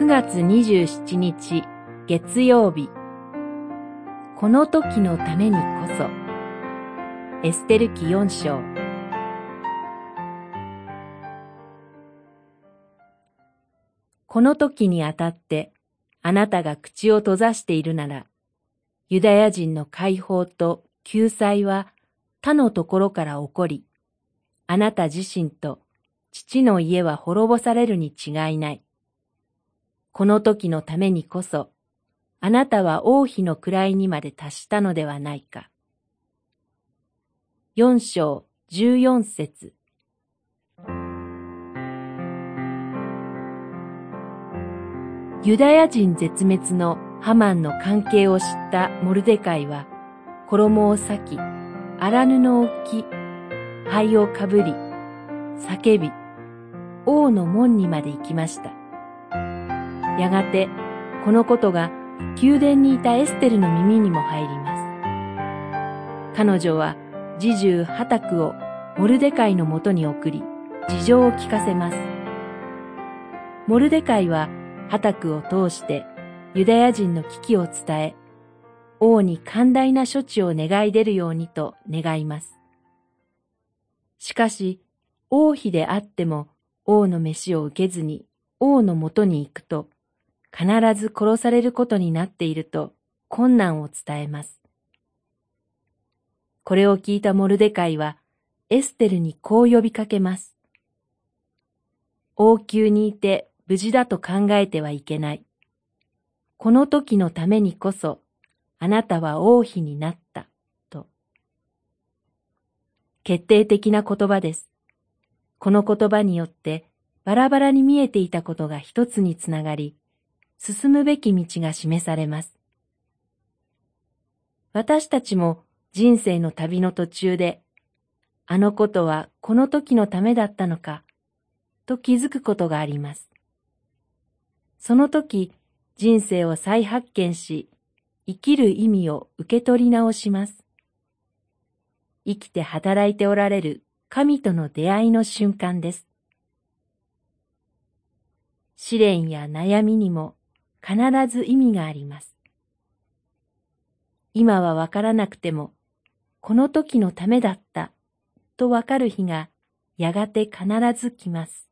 9月27日月曜日。この時のためにこそ。エステル記4章。この時にあたってあなたが口を閉ざしているならユダヤ人の解放と救済は他のところから起こりあなた自身と父の家は滅ぼされるに違いない。この時のためにこそ、あなたは王妃の位にまで達したのではないか。四章十四節ユダヤ人絶滅のハマンの関係を知ったモルデカイは、衣を裂き、荒布を着、灰をかぶり、叫び、王の門にまで行きました。やがて、このことが宮殿にいたエステルの耳にも入ります。彼女は侍従ハタクをモルデカイのもとに送り、事情を聞かせます。モルデカイはハタクを通してユダヤ人の危機を伝え、王に寛大な処置を願い出るようにと願います。しかし、王妃であっても王の飯を受けずに王のもとに行くと、必ず殺されることになっていると困難を伝えます。これを聞いたモルデカイはエステルにこう呼びかけます。王宮にいて無事だと考えてはいけない。この時のためにこそあなたは王妃になった、と。決定的な言葉です。この言葉によってバラバラに見えていたことが一つにつながり、進むべき道が示されます。私たちも人生の旅の途中で、あのことはこの時のためだったのか、と気づくことがあります。その時、人生を再発見し、生きる意味を受け取り直します。生きて働いておられる神との出会いの瞬間です。試練や悩みにも必ず意味があります。今はわからなくても、この時のためだったとわかる日がやがて必ず来ます。